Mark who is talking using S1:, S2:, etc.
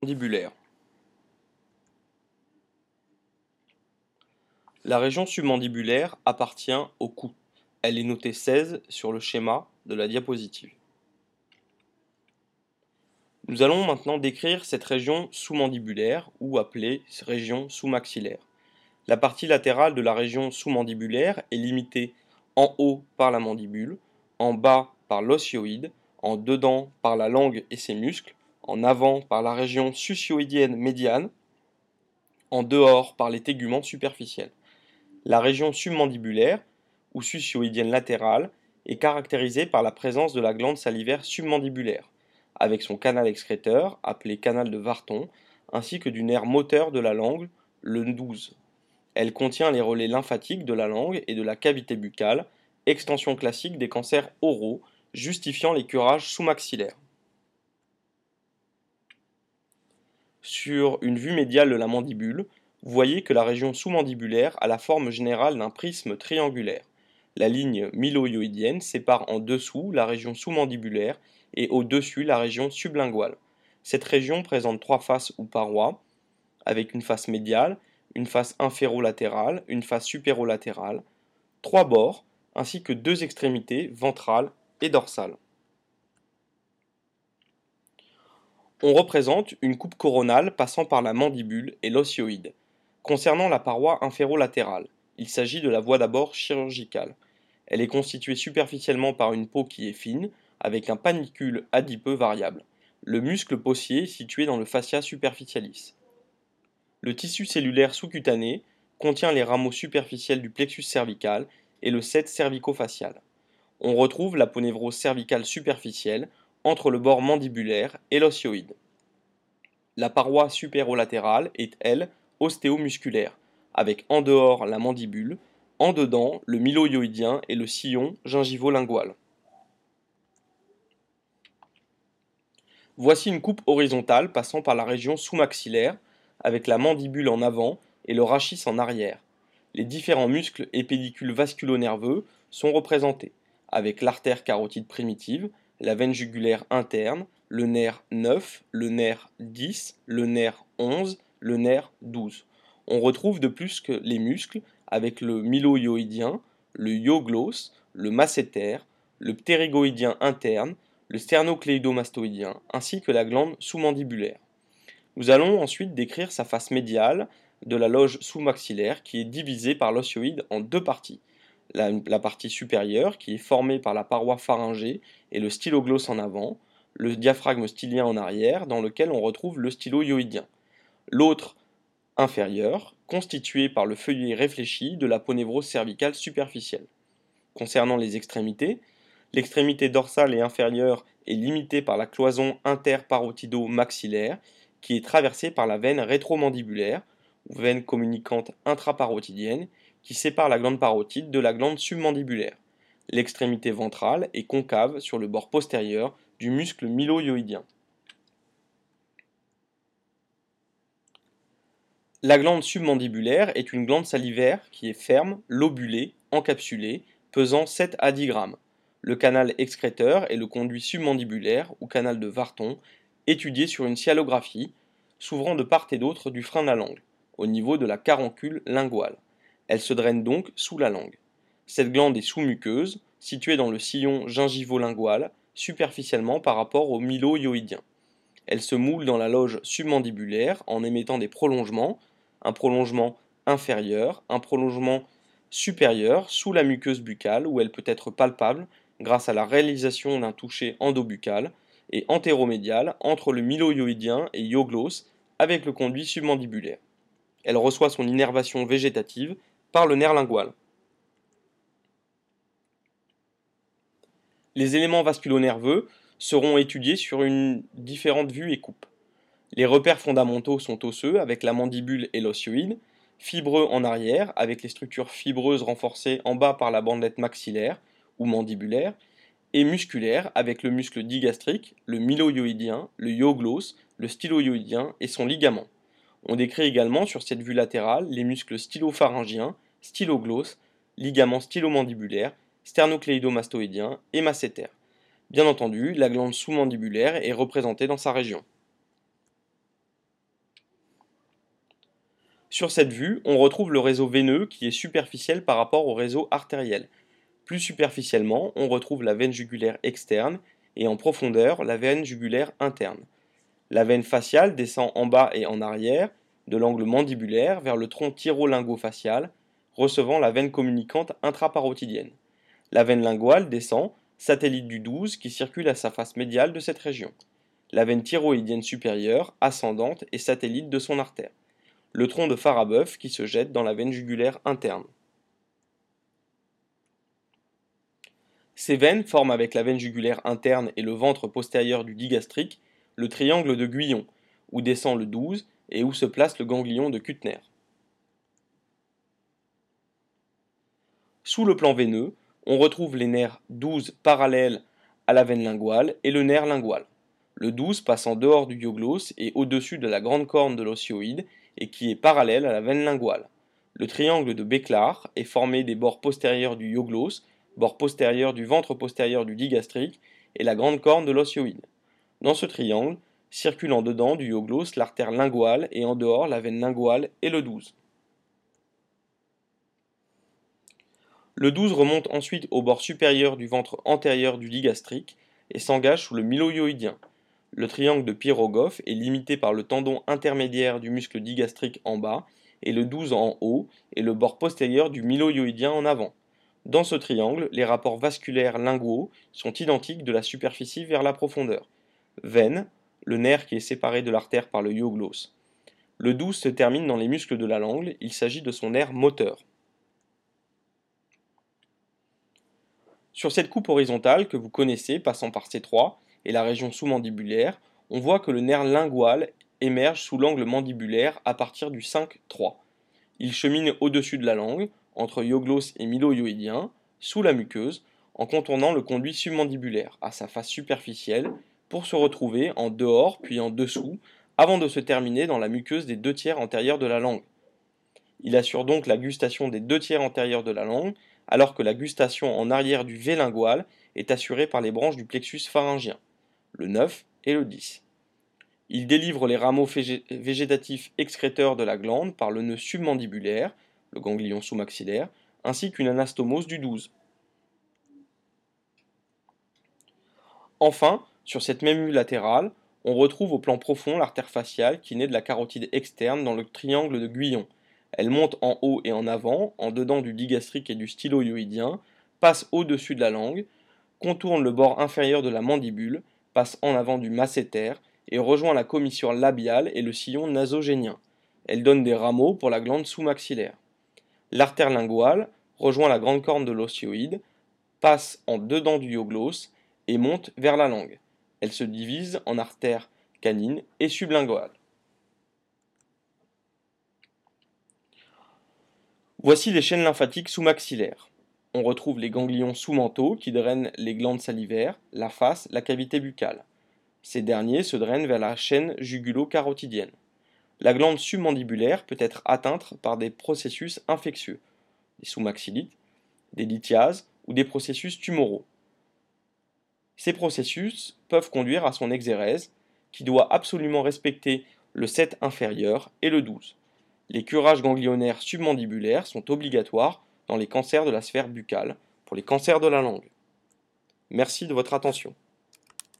S1: Mandibulaire. La région submandibulaire appartient au cou. Elle est notée 16 sur le schéma de la diapositive. Nous allons maintenant décrire cette région sous-mandibulaire ou appelée région sous-maxillaire. La partie latérale de la région sous-mandibulaire est limitée en haut par la mandibule, en bas par l'osioïde, en dedans par la langue et ses muscles, en avant par la région sucioïdienne médiane, en dehors par les téguments superficiels. La région submandibulaire ou sucioïdienne latérale est caractérisée par la présence de la glande salivaire submandibulaire, avec son canal excréteur, appelé canal de Varton, ainsi que du nerf moteur de la langue, le 12. Elle contient les relais lymphatiques de la langue et de la cavité buccale, extension classique des cancers oraux, justifiant les curages sous-maxillaires. Sur une vue médiale de la mandibule, vous voyez que la région sous-mandibulaire a la forme générale d'un prisme triangulaire. La ligne myloïdienne sépare en dessous la région sous-mandibulaire et au-dessus la région sublinguale. Cette région présente trois faces ou parois, avec une face médiale, une face inférolatérale, une face supérolatérale, trois bords, ainsi que deux extrémités ventrales et dorsales. On représente une coupe coronale passant par la mandibule et l'osioïde. Concernant la paroi inférolatérale, il s'agit de la voie d'abord chirurgicale. Elle est constituée superficiellement par une peau qui est fine, avec un panicule adipeux variable. Le muscle possier est situé dans le fascia superficialis. Le tissu cellulaire sous-cutané contient les rameaux superficiels du plexus cervical et le set cervico-facial. On retrouve la ponévrose cervicale superficielle entre le bord mandibulaire et l'osioïde. La paroi supérolatérale est, elle, ostéomusculaire, avec en dehors la mandibule, en dedans le mylohyoïdien et le sillon gingivo-lingual. Voici une coupe horizontale passant par la région sous-maxillaire, avec la mandibule en avant et le rachis en arrière. Les différents muscles et pédicules vasculo-nerveux sont représentés, avec l'artère carotide primitive, la veine jugulaire interne, le nerf 9, le nerf 10, le nerf 11, le nerf 12. On retrouve de plus que les muscles avec le mylohyoïdien, le yoglos, le masséter, le ptérygoïdien interne, le sternocléidomastoïdien, ainsi que la glande sous-mandibulaire. Nous allons ensuite décrire sa face médiale de la loge sous-maxillaire qui est divisée par l'osioïde en deux parties la, partie supérieure qui est formée par la paroi pharyngée et le stylogloss en avant, le diaphragme stylien en arrière dans lequel on retrouve le stylo yoïdien. L'autre inférieur, constitué par le feuillet réfléchi de la ponévrose cervicale superficielle. Concernant les extrémités, l'extrémité dorsale et inférieure est limitée par la cloison interparotido-maxillaire qui est traversée par la veine rétromandibulaire, ou veine communicante intraparotidienne, qui sépare la glande parotide de la glande submandibulaire. L'extrémité ventrale est concave sur le bord postérieur du muscle mylohyoïdien. La glande submandibulaire est une glande salivaire qui est ferme, lobulée, encapsulée, pesant 7 à 10 grammes. Le canal excréteur est le conduit submandibulaire ou canal de Varton, étudié sur une cyalographie, s'ouvrant de part et d'autre du frein la langue, au niveau de la caroncule linguale. Elle se draine donc sous la langue. Cette glande est sous-muqueuse, située dans le sillon gingivo-lingual, superficiellement par rapport au mylohyoïdien. Elle se moule dans la loge submandibulaire en émettant des prolongements, un prolongement inférieur, un prolongement supérieur sous la muqueuse buccale où elle peut être palpable grâce à la réalisation d'un toucher endobuccal et antéromédial entre le mylohyoïdien et yoglos avec le conduit submandibulaire. Elle reçoit son innervation végétative par le nerf lingual. Les éléments vasculo-nerveux seront étudiés sur une différente vue et coupe. Les repères fondamentaux sont osseux avec la mandibule et l'osioïde, fibreux en arrière avec les structures fibreuses renforcées en bas par la bandelette maxillaire ou mandibulaire, et musculaires avec le muscle digastrique, le mylohyoïdien, le yoglos, le stylohyoïdien et son ligament. On décrit également sur cette vue latérale les muscles stylopharyngiens, stylogloss, ligaments stylomandibulaires, sternocléidomastoïdien et masséter. Bien entendu, la glande sous-mandibulaire est représentée dans sa région. Sur cette vue, on retrouve le réseau veineux qui est superficiel par rapport au réseau artériel. Plus superficiellement, on retrouve la veine jugulaire externe et en profondeur la veine jugulaire interne. La veine faciale descend en bas et en arrière de l'angle mandibulaire vers le tronc thyrolingo-facial, recevant la veine communicante intraparotidienne. La veine linguale descend, satellite du 12 qui circule à sa face médiale de cette région. La veine thyroïdienne supérieure, ascendante et satellite de son artère. Le tronc de Farabeuf qui se jette dans la veine jugulaire interne. Ces veines forment avec la veine jugulaire interne et le ventre postérieur du digastrique le triangle de Guyon, où descend le 12 et où se place le ganglion de Kuttner. Sous le plan veineux, on retrouve les nerfs 12 parallèles à la veine linguale et le nerf lingual. Le 12 passe en dehors du dioglosse et au-dessus de la grande corne de l'osioïde et qui est parallèle à la veine linguale. Le triangle de Béclar est formé des bords postérieurs du ioglosse, bord postérieur du ventre postérieur du digastrique et la grande corne de l'osioïde. Dans ce triangle, circulent en dedans du ioglosse l'artère linguale et en dehors la veine linguale et le 12. Le 12 remonte ensuite au bord supérieur du ventre antérieur du digastrique et s'engage sous le mylohyoïdien. Le triangle de Pyrogoff est limité par le tendon intermédiaire du muscle digastrique en bas et le 12 en haut et le bord postérieur du mylohyoïdien en avant. Dans ce triangle, les rapports vasculaires linguaux sont identiques de la superficie vers la profondeur veine, le nerf qui est séparé de l'artère par le ioglosse. Le 12 se termine dans les muscles de la langue, il s'agit de son nerf moteur. Sur cette coupe horizontale que vous connaissez, passant par C3 et la région sous-mandibulaire, on voit que le nerf lingual émerge sous l'angle mandibulaire à partir du 5-3. Il chemine au-dessus de la langue, entre ioglosse et mylohyoïdien, sous la muqueuse, en contournant le conduit submandibulaire à sa face superficielle pour se retrouver en dehors puis en dessous, avant de se terminer dans la muqueuse des deux tiers antérieurs de la langue. Il assure donc la gustation des deux tiers antérieurs de la langue, alors que la gustation en arrière du V lingual est assurée par les branches du plexus pharyngien, le 9 et le 10. Il délivre les rameaux végétatifs excréteurs de la glande par le nœud submandibulaire, le ganglion sous-maxillaire, ainsi qu'une anastomose du 12. Enfin, sur cette même vue latérale, on retrouve au plan profond l'artère faciale qui naît de la carotide externe dans le triangle de Guyon. Elle monte en haut et en avant, en dedans du digastrique et du styloïdien, passe au-dessus de la langue, contourne le bord inférieur de la mandibule, passe en avant du masséter et rejoint la commissure labiale et le sillon nasogénien. Elle donne des rameaux pour la glande sous-maxillaire. L'artère linguale rejoint la grande corne de l'osioïde, passe en dedans du ioglosse et monte vers la langue. Elle se divise en artères canines et sublinguales. Voici les chaînes lymphatiques sous-maxillaires. On retrouve les ganglions sous-mentaux qui drainent les glandes salivaires, la face, la cavité buccale. Ces derniers se drainent vers la chaîne jugulo-carotidienne. La glande submandibulaire peut être atteinte par des processus infectieux, des sous-maxillites, des lithiases ou des processus tumoraux. Ces processus peuvent conduire à son exérèse, qui doit absolument respecter le 7 inférieur et le 12. Les curages ganglionnaires submandibulaires sont obligatoires dans les cancers de la sphère buccale, pour les cancers de la langue. Merci de votre attention.